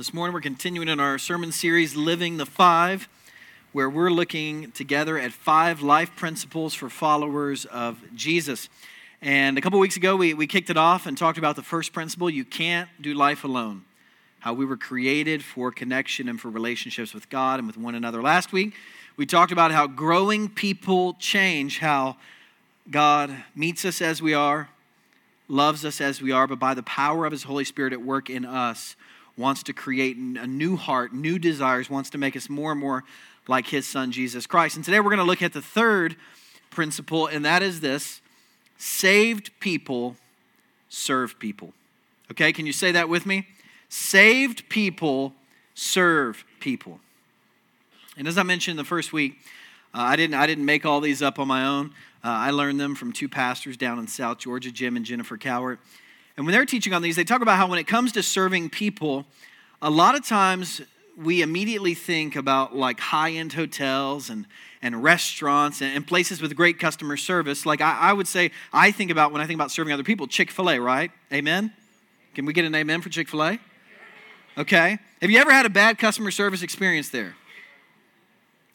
This morning we're continuing in our sermon series, Living the Five, where we're looking together at five life principles for followers of Jesus. And a couple weeks ago, we, we kicked it off and talked about the first principle you can't do life alone, how we were created for connection and for relationships with God and with one another. Last week, we talked about how growing people change, how God meets us as we are, loves us as we are, but by the power of His Holy Spirit at work in us, wants to create a new heart, new desires, wants to make us more and more like his son, Jesus Christ. And today we're going to look at the third principle, and that is this saved people serve people. Okay, can you say that with me? Saved people serve people. And as I mentioned the first week, uh, I, didn't, I didn't make all these up on my own. Uh, I learned them from two pastors down in South Georgia, Jim and Jennifer Cowart. And when they're teaching on these, they talk about how when it comes to serving people, a lot of times we immediately think about like high end hotels and, and restaurants and, and, places with great customer service. Like I, I, would say, I think about when I think about serving other people, Chick fil A, right? Amen? Can we get an amen for Chick fil A? Okay. Have you ever had a bad customer service experience there?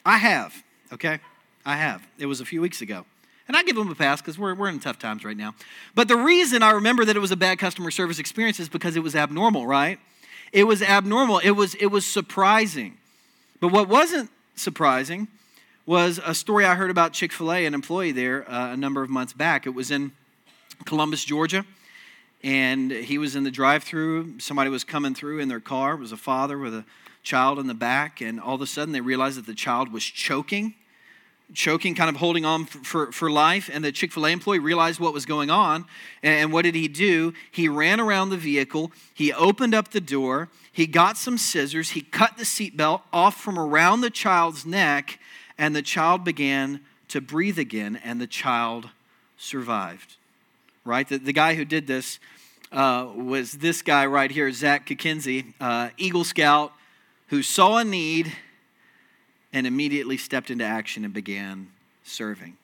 I have, okay? I have. It was a few weeks ago. And I give them a pass because we're, we're in tough times right now. But the reason I remember that it was a bad customer service experience is because it was abnormal, right? It was abnormal. It was, it was surprising. But what wasn't surprising was a story I heard about Chick fil A, an employee there, uh, a number of months back. It was in Columbus, Georgia. And he was in the drive through. Somebody was coming through in their car. It was a father with a child in the back. And all of a sudden, they realized that the child was choking choking, kind of holding on for, for, for life. And the Chick fil A employee realized what was going on. And what did he do? He ran around the vehicle, he opened up the door, he got some scissors, he cut the seatbelt off from around the child's neck, and the child began to breathe again, and the child survived. Right? The, the guy who did this uh, was this guy right here, Zach Kinsey, uh, Eagle Scout, who saw a need and immediately stepped into action and began serving.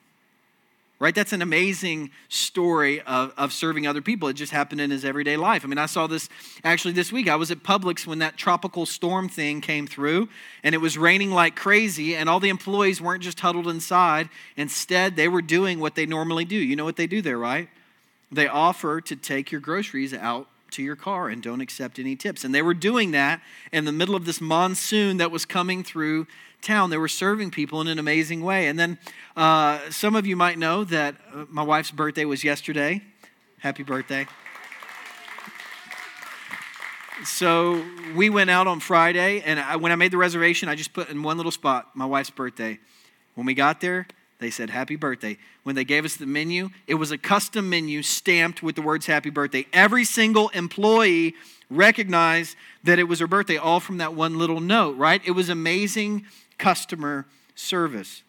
Right? That's an amazing story of, of serving other people. It just happened in his everyday life. I mean, I saw this actually this week. I was at Publix when that tropical storm thing came through, and it was raining like crazy, and all the employees weren't just huddled inside. Instead, they were doing what they normally do. You know what they do there, right? They offer to take your groceries out to your car and don't accept any tips. And they were doing that in the middle of this monsoon that was coming through town. They were serving people in an amazing way. And then uh, some of you might know that uh, my wife's birthday was yesterday. Happy birthday. So we went out on Friday, and I, when I made the reservation, I just put in one little spot my wife's birthday. When we got there, they said happy birthday. When they gave us the menu, it was a custom menu stamped with the words happy birthday. Every single employee recognized that it was her birthday, all from that one little note, right? It was amazing customer service.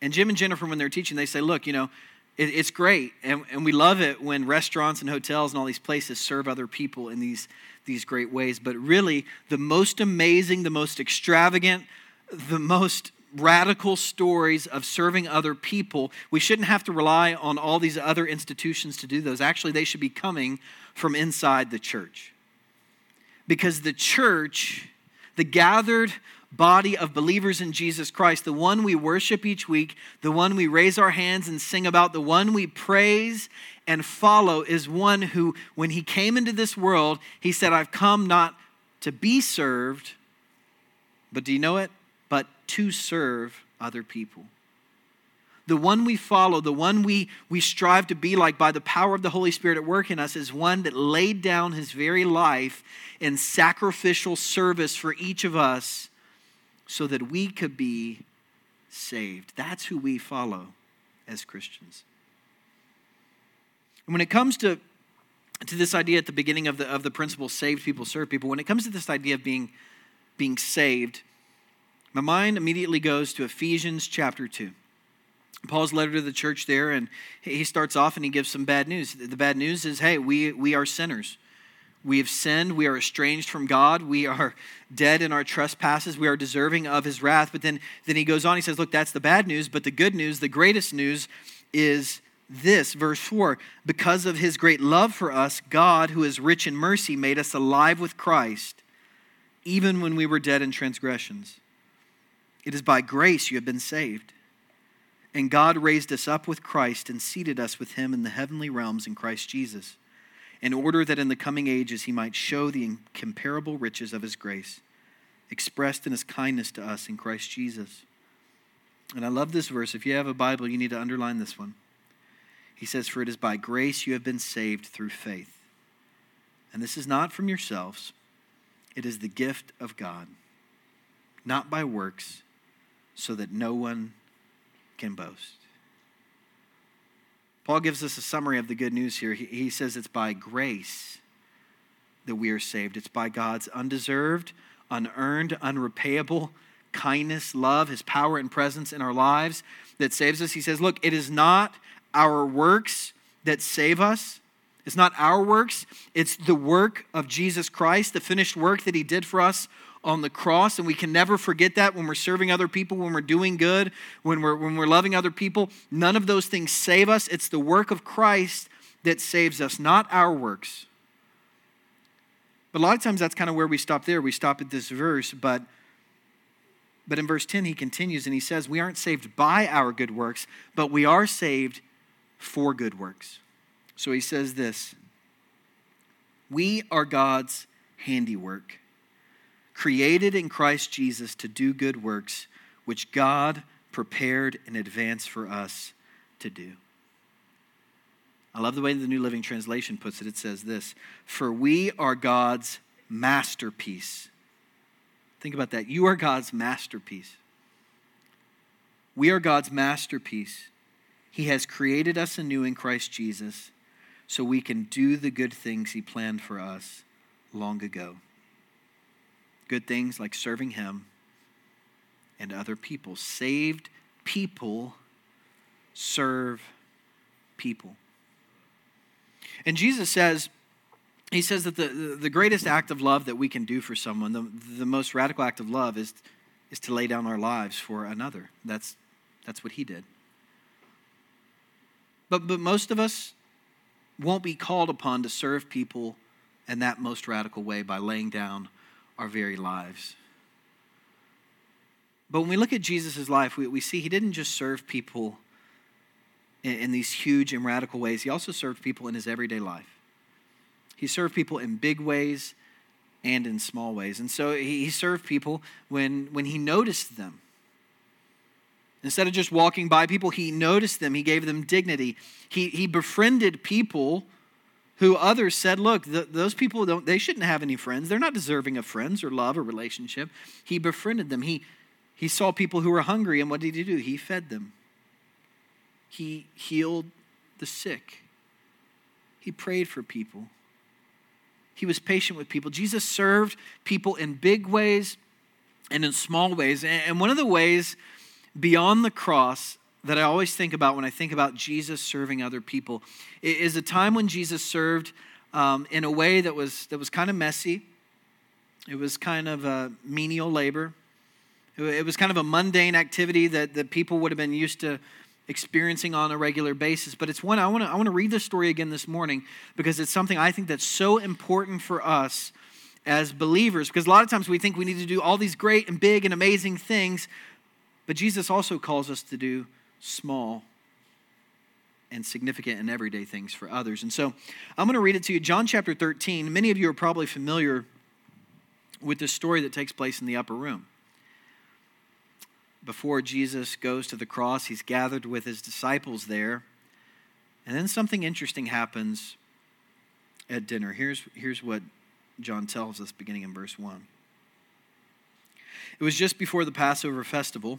And Jim and Jennifer, when they're teaching, they say, look, you know, it, it's great. And, and we love it when restaurants and hotels and all these places serve other people in these, these great ways. But really, the most amazing, the most extravagant, the most radical stories of serving other people, we shouldn't have to rely on all these other institutions to do those. Actually, they should be coming from inside the church. Because the church, the gathered body of believers in Jesus Christ, the one we worship each week, the one we raise our hands and sing about, the one we praise and follow, is one who, when he came into this world, he said, I've come not to be served, but do you know it? But to serve other people. The one we follow, the one we, we strive to be like by the power of the Holy Spirit at work in us, is one that laid down his very life in sacrificial service for each of us so that we could be saved. That's who we follow as Christians. And when it comes to, to this idea at the beginning of the, of the principle, saved people serve people, when it comes to this idea of being, being saved, my mind immediately goes to Ephesians chapter 2. Paul's letter to the church there, and he starts off and he gives some bad news. The bad news is hey, we, we are sinners. We have sinned. We are estranged from God. We are dead in our trespasses. We are deserving of his wrath. But then, then he goes on, he says, Look, that's the bad news. But the good news, the greatest news, is this, verse 4 because of his great love for us, God, who is rich in mercy, made us alive with Christ, even when we were dead in transgressions. It is by grace you have been saved. And God raised us up with Christ and seated us with him in the heavenly realms in Christ Jesus, in order that in the coming ages he might show the incomparable riches of his grace, expressed in his kindness to us in Christ Jesus. And I love this verse. If you have a Bible, you need to underline this one. He says, For it is by grace you have been saved through faith. And this is not from yourselves, it is the gift of God, not by works, so that no one can boast. Paul gives us a summary of the good news here. He, he says it's by grace that we are saved, it's by God's undeserved, unearned, unrepayable kindness, love, his power and presence in our lives that saves us. He says, Look, it is not our works that save us. It's not our works, it's the work of Jesus Christ, the finished work that he did for us on the cross. And we can never forget that when we're serving other people, when we're doing good, when we're, when we're loving other people. None of those things save us. It's the work of Christ that saves us, not our works. But a lot of times that's kind of where we stop there. We stop at this verse, but but in verse 10 he continues and he says we aren't saved by our good works, but we are saved for good works. So he says this We are God's handiwork, created in Christ Jesus to do good works, which God prepared in advance for us to do. I love the way the New Living Translation puts it. It says this For we are God's masterpiece. Think about that. You are God's masterpiece. We are God's masterpiece. He has created us anew in Christ Jesus so we can do the good things He planned for us long ago. Good things like serving Him and other people. Saved people serve people. And Jesus says, he says that the, the greatest act of love that we can do for someone, the, the most radical act of love, is, is to lay down our lives for another. That's, that's what he did. But, but most of us won't be called upon to serve people in that most radical way by laying down our very lives. But when we look at Jesus' life, we, we see he didn't just serve people in, in these huge and radical ways, he also served people in his everyday life. He served people in big ways and in small ways. And so he, he served people when, when he noticed them. Instead of just walking by people, he noticed them. He gave them dignity. He, he befriended people who others said, look, those people don't, they shouldn't have any friends. They're not deserving of friends or love or relationship. He befriended them. He, he saw people who were hungry, and what did he do? He fed them. He healed the sick. He prayed for people. He was patient with people. Jesus served people in big ways and in small ways. And one of the ways beyond the cross that I always think about when I think about Jesus serving other people is a time when Jesus served um, in a way that was, that was kind of messy. It was kind of a menial labor. It was kind of a mundane activity that, that people would have been used to experiencing on a regular basis. But it's one I want to I want to read this story again this morning because it's something I think that's so important for us as believers. Because a lot of times we think we need to do all these great and big and amazing things, but Jesus also calls us to do small and significant and everyday things for others. And so I'm going to read it to you. John chapter 13. Many of you are probably familiar with the story that takes place in the upper room. Before Jesus goes to the cross, he's gathered with his disciples there. And then something interesting happens at dinner. Here's, here's what John tells us beginning in verse 1. It was just before the Passover festival.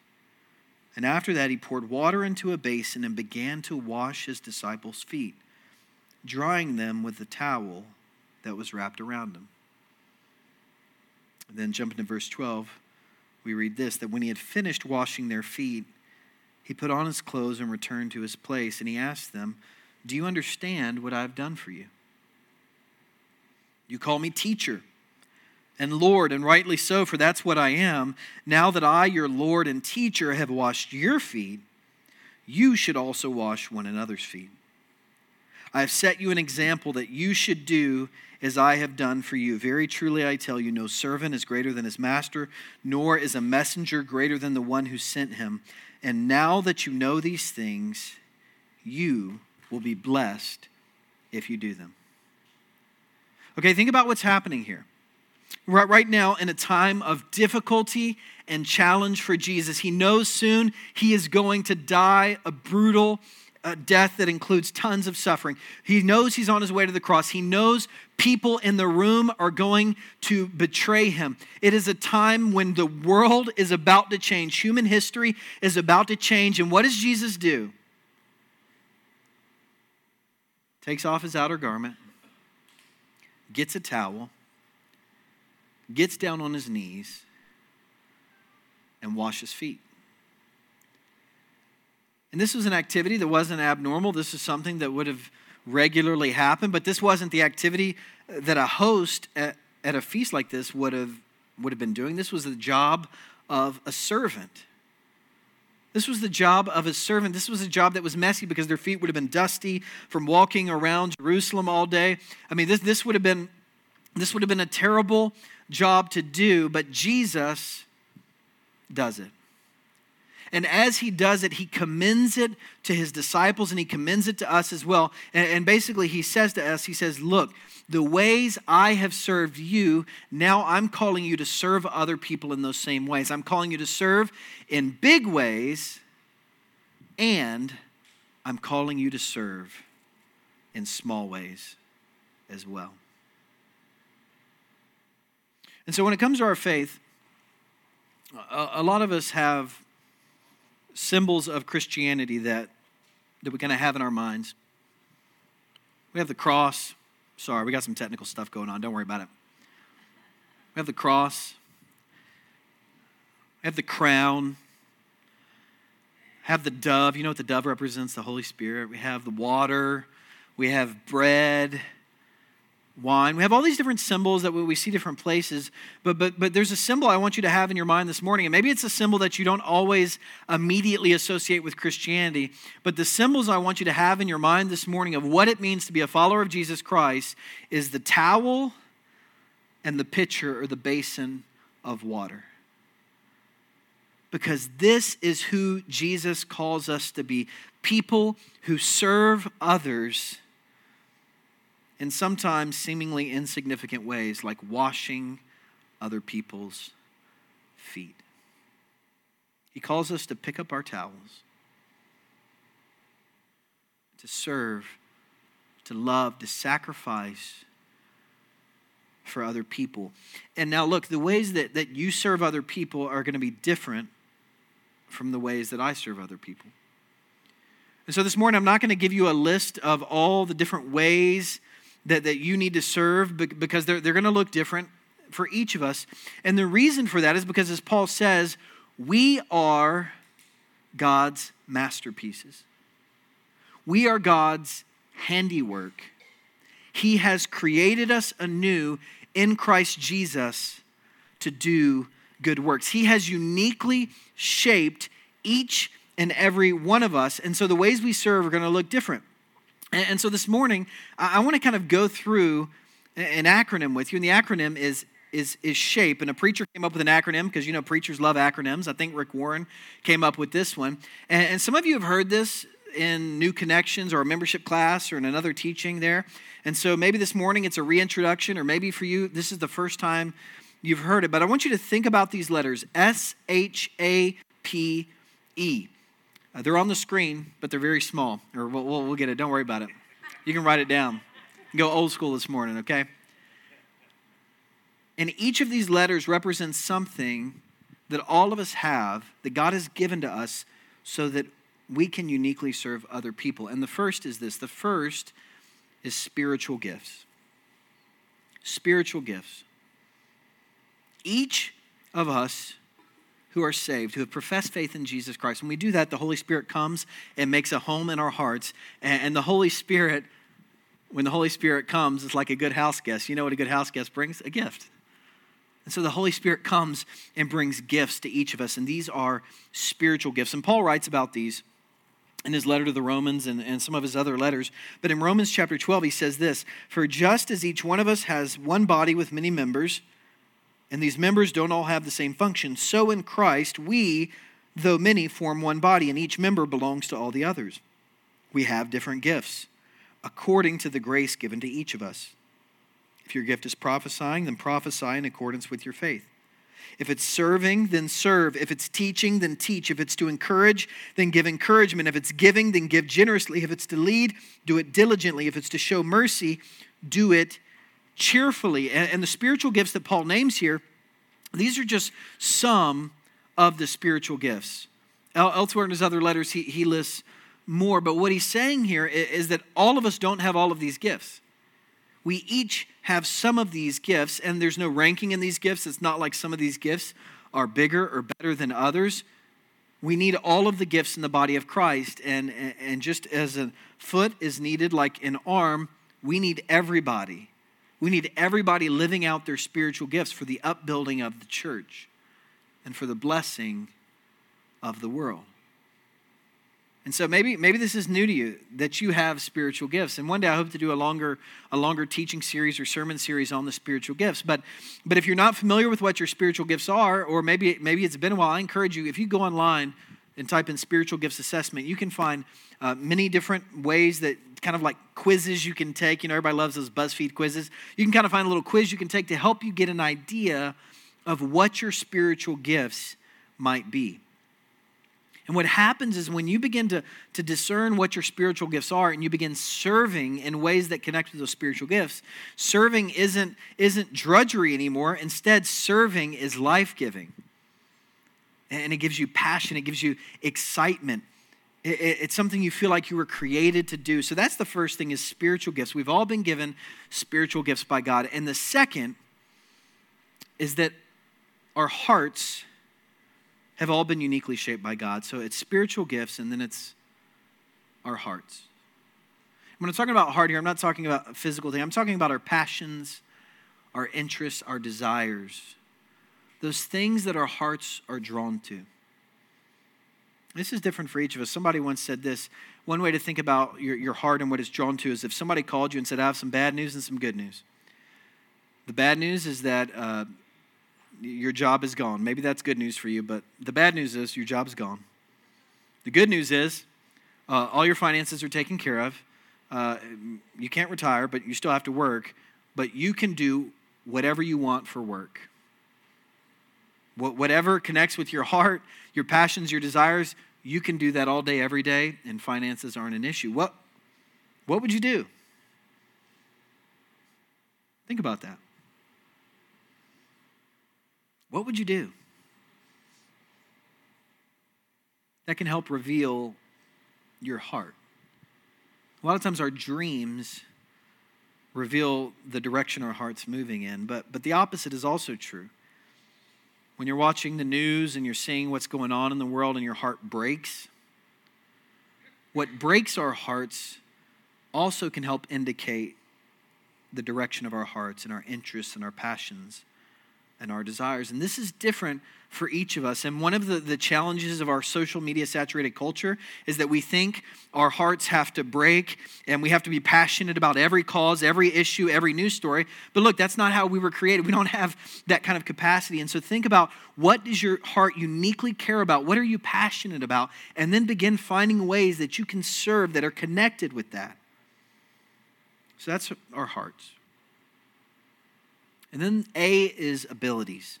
And after that, he poured water into a basin and began to wash his disciples' feet, drying them with the towel that was wrapped around him. And then jumping to verse 12, we read this that when he had finished washing their feet, he put on his clothes and returned to his place, and he asked them, Do you understand what I have done for you? You call me teacher and Lord, and rightly so, for that's what I am. Now that I, your Lord and teacher, have washed your feet, you should also wash one another's feet. I have set you an example that you should do as I have done for you. Very truly I tell you, no servant is greater than his master, nor is a messenger greater than the one who sent him. And now that you know these things, you will be blessed if you do them. Okay, think about what's happening here. Right, right now, in a time of difficulty and challenge for Jesus, he knows soon he is going to die a brutal a death that includes tons of suffering. He knows he's on his way to the cross. He knows people in the room are going to betray him. It is a time when the world is about to change, human history is about to change. And what does Jesus do? Takes off his outer garment, gets a towel, gets down on his knees, and washes feet. And this was an activity that wasn't abnormal. This is something that would have regularly happened, but this wasn't the activity that a host at, at a feast like this would have, would have been doing. This was the job of a servant. This was the job of a servant. This was a job that was messy because their feet would have been dusty from walking around Jerusalem all day. I mean, this, this would have been this would have been a terrible job to do, but Jesus does it. And as he does it, he commends it to his disciples and he commends it to us as well. And, basically, he says to us, he says, Look, the ways I have served you, now I'm calling you to serve other people in those same ways. I'm calling you to serve in big ways, and I'm calling you to serve in small ways as well. And so when it comes to our faith, a, a lot of us have symbols of Christianity that, that we kind of have in our minds. We have the cross. Sorry, we got some technical stuff going on. Don't worry about it. We have the cross. We have the crown. Have the dove. You know what the dove represents? The Holy Spirit. We have the water. We have bread wine. We have all these different symbols that we see different places, but, but, but there's a symbol I want you to have in your mind this morning. And maybe it's a symbol that you don't always immediately associate with Christianity, but the symbols I want you to have in your mind this morning of what it means to be a follower of Jesus Christ is the towel and the pitcher or the basin of water. Because this is who Jesus calls us to be people who serve others in sometimes seemingly insignificant ways, like washing other people's feet. He calls us to pick up our towels, to serve, to love, to sacrifice for other people. And now, look, the ways that, that you serve other people are going to be different from the ways that I serve other people. And so this morning, I'm not going to give you a list of all the different ways that, that you need to serve because they're, they're going to look different for each of us. And the reason for that is because, as Paul says, we are God's masterpieces. We are God's handiwork. He has created us anew in Christ Jesus to do good works. He has uniquely shaped each and every one of us. And so the ways we serve are going to look different. And, so this morning, I, want to kind of go through an acronym with you. And the acronym is is, is shape. And a preacher came up with an acronym because you know preachers love acronyms. I think Rick Warren came up with this one. And, and, some of you have heard this in New Connections or a membership class or in another teaching there. And so maybe this morning it's a reintroduction, or maybe for you this is the first time you've heard it. But I want you to think about these letters S H A P E. Uh, they're on the screen, but they're very small. Or we'll, we'll, we'll get it. Don't worry about it. You can write it down. Go old school this morning, okay? And each of these letters represents something that all of us have, that God has given to us, so that we can uniquely serve other people. And the first is this the first is spiritual gifts. Spiritual gifts. Each of us who are saved, who have professed faith in Jesus Christ, when we do that, the Holy Spirit comes and makes a home in our hearts. And the Holy Spirit, when the Holy Spirit comes, it's like a good house guest. You know what a good house guest brings? A gift. And so the Holy Spirit comes and brings gifts to each of us, and these are spiritual gifts. And Paul writes about these in his letter to the Romans and, and some of his other letters. But in Romans chapter 12, he says this For just as each one of us has one body with many members, and these members don't all have the same function, so in Christ we, though many, form one body, and each member belongs to all the others. We have different gifts according to the grace given to each of us. If your gift is prophesying, then prophesy in accordance with your faith. If it's serving, then serve. If it's teaching, then teach. If it's to encourage, then give encouragement. If it's giving, then give generously. If it's to lead, do it diligently. If it's to show mercy, do it cheerfully. And, the spiritual gifts that Paul names here, these are just some of the spiritual gifts. Elsewhere in his other letters, he, he lists more. But what he's saying here is that all of us don't have all of these gifts. We each have some of these gifts, and there's no ranking in these gifts. It's not like some of these gifts are bigger or better than others. We need all of the gifts in the body of Christ. And, and just as a foot is needed, like an arm, we need everybody. We need everybody living out their spiritual gifts for the upbuilding of the church and for the blessing of the world. And so maybe maybe this is new to you that you have spiritual gifts. And one day I hope to do a longer a longer teaching series or sermon series on the spiritual gifts. But but if you're not familiar with what your spiritual gifts are, or maybe maybe it's been a while, I encourage you if you go online and type in spiritual gifts assessment, you can find uh, many different ways that kind of like quizzes you can take. You know, everybody loves those BuzzFeed quizzes. You can kind of find a little quiz you can take to help you get an idea of what your spiritual gifts might be. And what happens is when you begin to, to discern what your spiritual gifts are and you begin serving in ways that connect with those spiritual gifts, serving isn't, isn't drudgery anymore. Instead, serving is life giving. And it gives you passion, it gives you excitement. It, it, it's something you feel like you were created to do. So that's the first thing is spiritual gifts. We've all been given spiritual gifts by God. And the second is that our hearts have all been uniquely shaped by God. So it's spiritual gifts and then it's our hearts. When I'm talking about heart here, I'm not talking about a physical thing. I'm talking about our passions, our interests, our desires, those things that our hearts are drawn to. This is different for each of us. Somebody once said this one way to think about your, your heart and what it's drawn to is if somebody called you and said, I have some bad news and some good news. The bad news is that uh, your job is gone. Maybe that's good news for you, but the bad news is your job's gone. The good news is uh, all your finances are taken care of. Uh, you can't retire, but you still have to work, but you can do whatever you want for work. Whatever connects with your heart, your passions, your desires, you can do that all day, every day, and finances aren't an issue. What, what would you do? Think about that. What would you do? That can help reveal your heart. A lot of times our dreams reveal the direction our heart's moving in, but, but the opposite is also true. When you're watching the news and you're seeing what's going on in the world and your heart breaks, what breaks our hearts also can help indicate the direction of our hearts and our interests and our passions and our desires. And this is different for each of us. And one of the, the challenges of our social media saturated culture is that we think our hearts have to break and we have to be passionate about every cause, every issue, every news story. But look, that's not how we were created. We don't have that kind of capacity. And so think about what does your heart uniquely care about? What are you passionate about? And then begin finding ways that you can serve that are connected with that. So that's our hearts. And then A is abilities.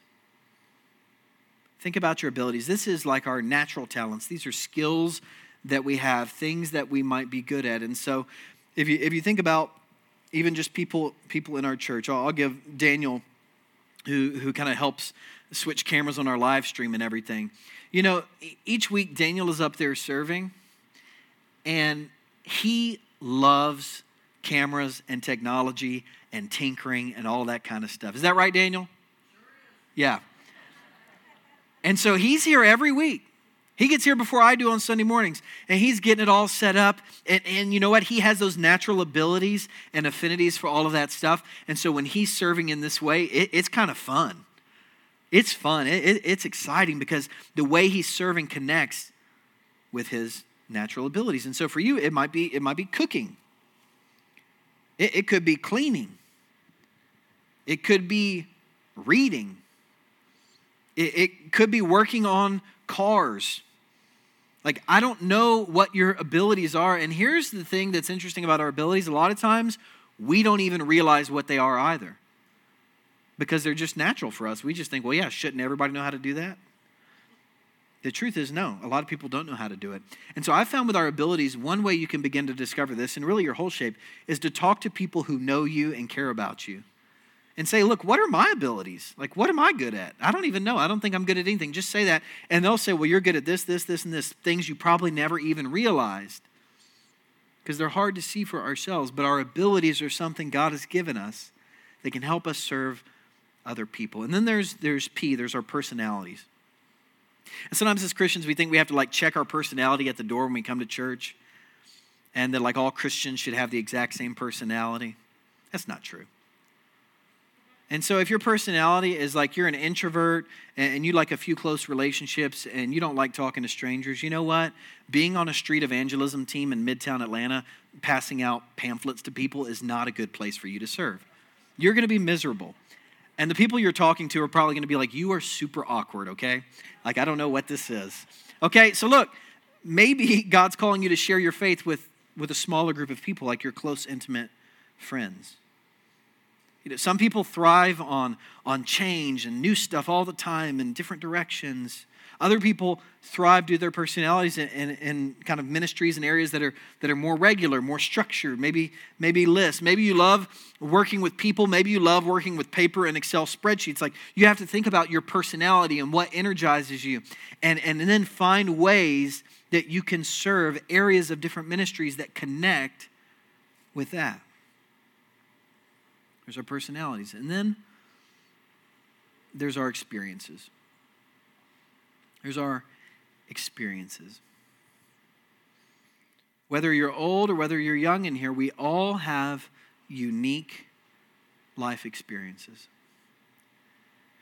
Think about your abilities. This is like our natural talents. These are skills that we have, things that we might be good at. And so if you, if you think about even just people, people in our church, I'll, I'll give Daniel, who, who kind of helps switch cameras on our live stream and everything. You know, each week Daniel is up there serving, and he loves cameras and technology and tinkering and all that kind of stuff. Is that right, Daniel? Yeah. And so he's here every week. He gets here before I do on Sunday mornings, and he's getting it all set up. And, and, you know what? He has those natural abilities and affinities for all of that stuff. And so when he's serving in this way, it, it's kind of fun. It's fun. It, it, it's exciting because the way he's serving connects with his natural abilities. And so for you, it might be it might be cooking. It, it could be cleaning. It could be reading. It, it could be working on cars. Like, I don't know what your abilities are. And here's the thing that's interesting about our abilities a lot of times, we don't even realize what they are either because they're just natural for us. We just think, well, yeah, shouldn't everybody know how to do that? The truth is, no. A lot of people don't know how to do it. And so I found with our abilities, one way you can begin to discover this, and really your whole shape, is to talk to people who know you and care about you and say, Look, what are my abilities? Like, what am I good at? I don't even know. I don't think I'm good at anything. Just say that. And they'll say, Well, you're good at this, this, this, and this. Things you probably never even realized because they're hard to see for ourselves. But our abilities are something God has given us that can help us serve other people. And then there's, there's P, there's our personalities. And sometimes as Christians, we think we have to like check our personality at the door when we come to church, and that like all Christians should have the exact same personality. That's not true. And so, if your personality is like you're an introvert and you like a few close relationships and you don't like talking to strangers, you know what? Being on a street evangelism team in Midtown Atlanta, passing out pamphlets to people is not a good place for you to serve. You're going to be miserable. And the people you're talking to are probably going to be like, You are super awkward, okay? Like, I don't know what this is. Okay, so look, maybe God's calling you to share your faith with, with a smaller group of people, like your close, intimate friends. You know, some people thrive on, on change and new stuff all the time in different directions. Other people thrive due to their personalities in, in, in, kind of ministries and areas that are, that are more regular, more structured, maybe, maybe lists. Maybe you love working with people. Maybe you love working with paper and Excel spreadsheets. Like you have to think about your personality and what energizes you and, and then find ways that you can serve areas of different ministries that connect with that. There's our personalities. And then there's our experiences. There's our experiences. Whether you're old or whether you're young in here, we all have unique life experiences.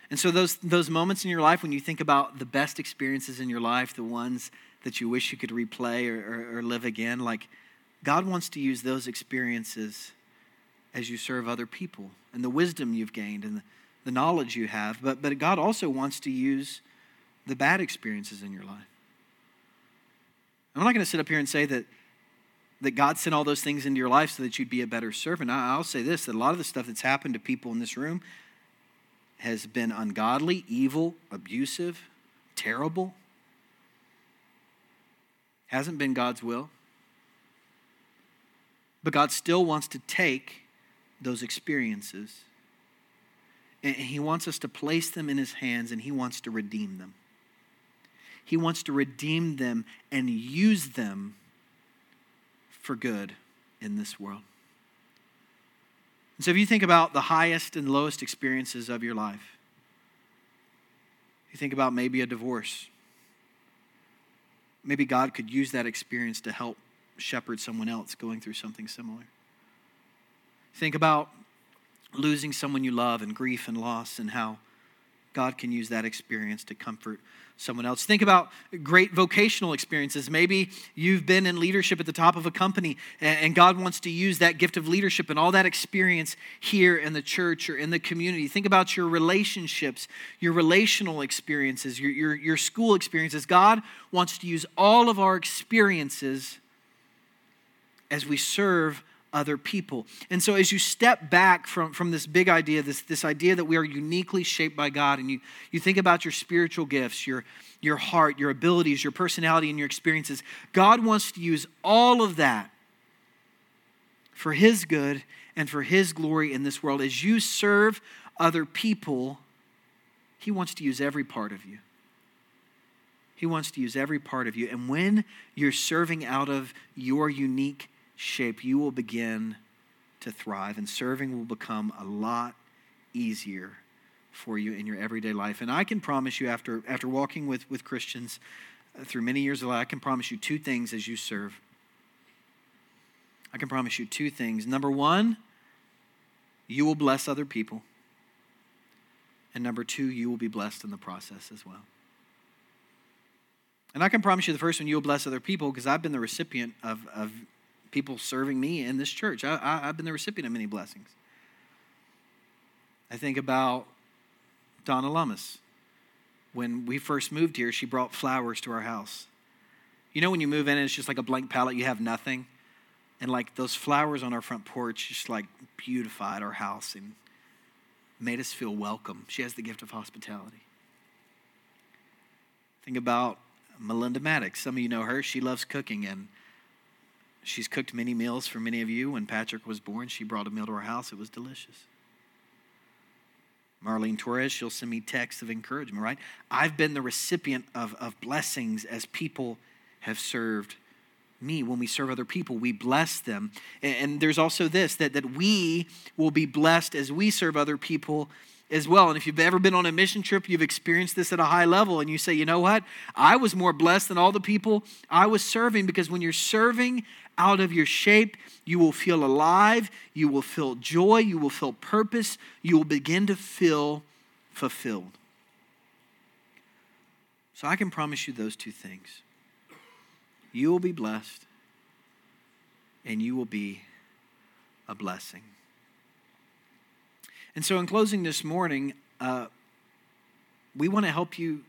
And so, those, those moments in your life when you think about the best experiences in your life, the ones that you wish you could replay or, or, or live again, like God wants to use those experiences as you serve other people and the wisdom you've gained and the, the knowledge you have. But, but God also wants to use the bad experiences in your life. I'm not going to sit up here and say that, that God sent all those things into your life so that you'd be a better servant. I'll say this that a lot of the stuff that's happened to people in this room has been ungodly, evil, abusive, terrible. Hasn't been God's will. But God still wants to take those experiences. And He wants us to place them in His hands and He wants to redeem them. He wants to redeem them and use them for good in this world. And so, if you think about the highest and lowest experiences of your life, you think about maybe a divorce. Maybe God could use that experience to help shepherd someone else going through something similar. Think about losing someone you love and grief and loss and how God can use that experience to comfort someone else. Think about great vocational experiences. Maybe you've been in leadership at the top of a company, and God wants to use that gift of leadership and all that experience here in the church or in the community. Think about your relationships, your relational experiences, your, your, your school experiences. God wants to use all of our experiences as we serve other people. And so as you step back from, from this big idea, this, this idea that we are uniquely shaped by God, and you, you think about your spiritual gifts, your, your heart, your abilities, your personality, and your experiences, God wants to use all of that for His good and for His glory in this world. As you serve other people, He wants to use every part of you. He wants to use every part of you. And when you're serving out of your unique shape, you will begin to thrive, and serving will become a lot easier for you in your everyday life. And I can promise you, after, after walking with, with Christians uh, through many years of life, I can promise you two things as you serve. I can promise you two things. Number one, you will bless other people. And number two, you will be blessed in the process as well. And I can promise you the first one, you'll bless other people because I've been the recipient of, of people serving me in this church. I, I, I've been the recipient of many blessings. I think about Donna Lummis. When we first moved here, she brought flowers to our house. You know, when you move in and it's just like a blank palette, you have nothing? And like those flowers on our front porch just like beautified our house and made us feel welcome. She has the gift of hospitality. Think about Melinda Maddox. Some of you know her. She loves cooking and she's cooked many meals for many of you. When Patrick was born, she brought a meal to our house. It was delicious. Marlene Torres, she'll send me texts of encouragement, right? I've been the recipient of, of blessings as people have served me. When we serve other people, we bless them. And, and there's also this that, that we will be blessed as we serve other people as well. And if you've ever been on a mission trip, you've experienced this at a high level, and you say, you know what? I was more blessed than all the people I was serving because when you're serving out of your shape, you will feel alive, you will feel joy, you will feel purpose, you will begin to feel fulfilled. So I can promise you those two things. You will be blessed, and you will be a blessing. And so, in closing this morning, uh, we want to help you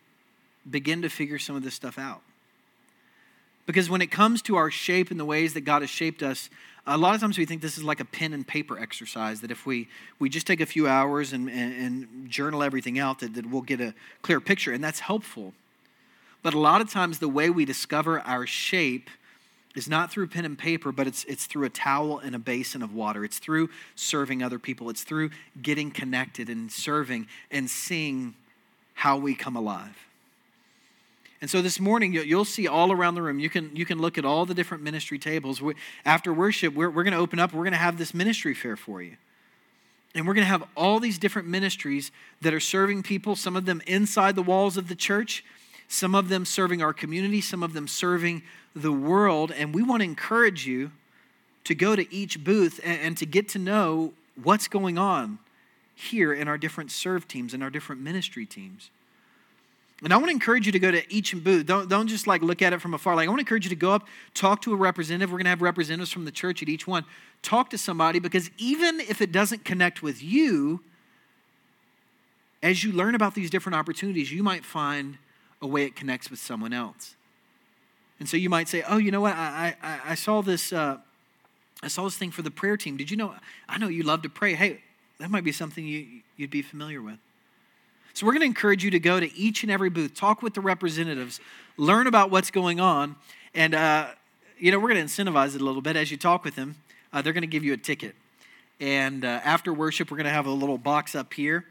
begin to figure some of this stuff out. Because when it comes to our shape and the ways that God has shaped us, a lot of times we think this is like a pen and paper exercise, that if we, we just take a few hours and, and, and journal everything out, that, that we'll get a clear picture, and that's helpful. But a lot of times the way we discover our shape is not through pen and paper, but it's, it's through a towel and a basin of water. It's through serving other people. It's through getting connected and serving and seeing how we come alive. And so this morning, you'll see all around the room, you can, you can look at all the different ministry tables. After worship, we're, we're going to open up, we're going to have this ministry fair for you. And we're going to have all these different ministries that are serving people, some of them inside the walls of the church, some of them serving our community, some of them serving the world. And we want to encourage you to go to each booth and, and to get to know what's going on here in our different serve teams and our different ministry teams. And I want to encourage you to go to each booth. Don't, don't just like look at it from afar. Like I want to encourage you to go up, talk to a representative. We're going to have representatives from the church at each one. Talk to somebody because even if it doesn't connect with you, as you learn about these different opportunities, you might find a way it connects with someone else. And so you might say, "Oh, you know what? I I, I saw this. Uh, I saw this thing for the prayer team. Did you know? I know you love to pray. Hey, that might be something you, you'd be familiar with." So we're going to encourage you to go to each and every booth, talk with the representatives, learn about what's going on, and uh, you know we're going to incentivize it a little bit as you talk with them. Uh, they're going to give you a ticket, and uh, after worship, we're going to have a little box up here,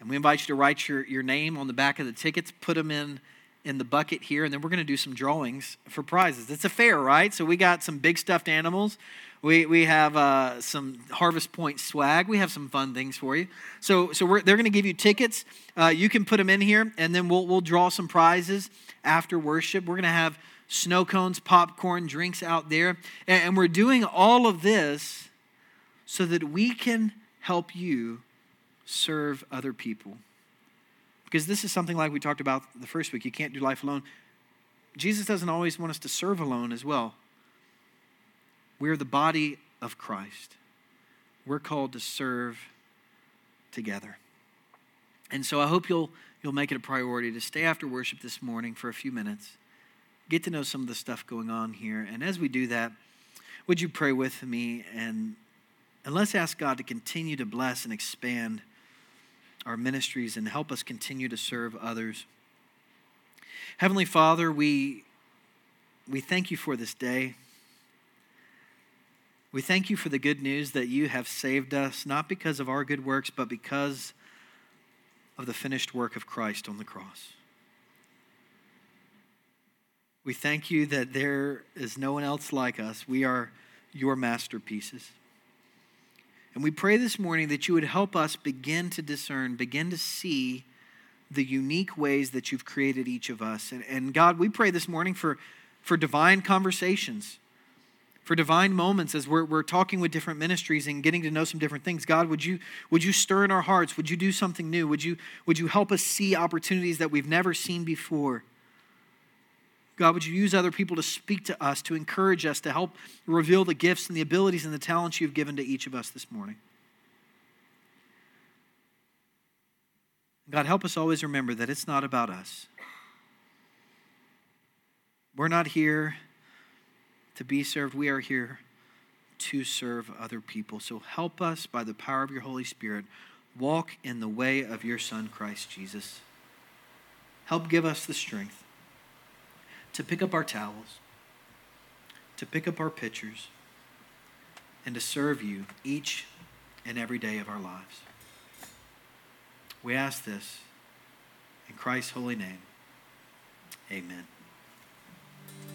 and we invite you to write your, your name on the back of the tickets, put them in in the bucket here, and then we're going to do some drawings for prizes. It's a fair, right? So we got some big stuffed animals. We, we have uh, some Harvest Point swag. We have some fun things for you. So, so they're going to give you tickets. Uh, you can put them in here, and then we'll, we'll draw some prizes after worship. We're going to have snow cones, popcorn, drinks out there. And, and we're doing all of this so that we can help you serve other people. Because this is something like we talked about the first week. You can't do life alone. Jesus doesn't always want us to serve alone as well. We're the body of Christ. We're called to serve together. And so I hope you'll, you'll make it a priority to stay after worship this morning for a few minutes, get to know some of the stuff going on here. And as we do that, would you pray with me? And, and let's ask God to continue to bless and expand our ministries and help us continue to serve others. Heavenly Father, we, we thank you for this day. We thank you for the good news that you have saved us, not because of our good works, but because of the finished work of Christ on the cross. We thank you that there is no one else like us. We are your masterpieces. And we pray this morning that you would help us begin to discern, begin to see the unique ways that you've created each of us. And, and God, we pray this morning for, for divine conversations, for divine moments as we're, we're talking with different ministries and getting to know some different things. God, would you, would you stir in our hearts? Would you do something new? Would you, would you help us see opportunities that we've never seen before? God, would you use other people to speak to us, to encourage us, to help reveal the gifts and the abilities and the talents you've given to each of us this morning? God, help us always remember that it's not about us. We're not here to be served, we are here to serve other people. So help us by the power of your Holy Spirit walk in the way of your Son, Christ Jesus. Help give us the strength to pick up our towels, to pick up our pitchers, and to serve you each and every day of our lives. We ask this in Christ's holy name. Amen.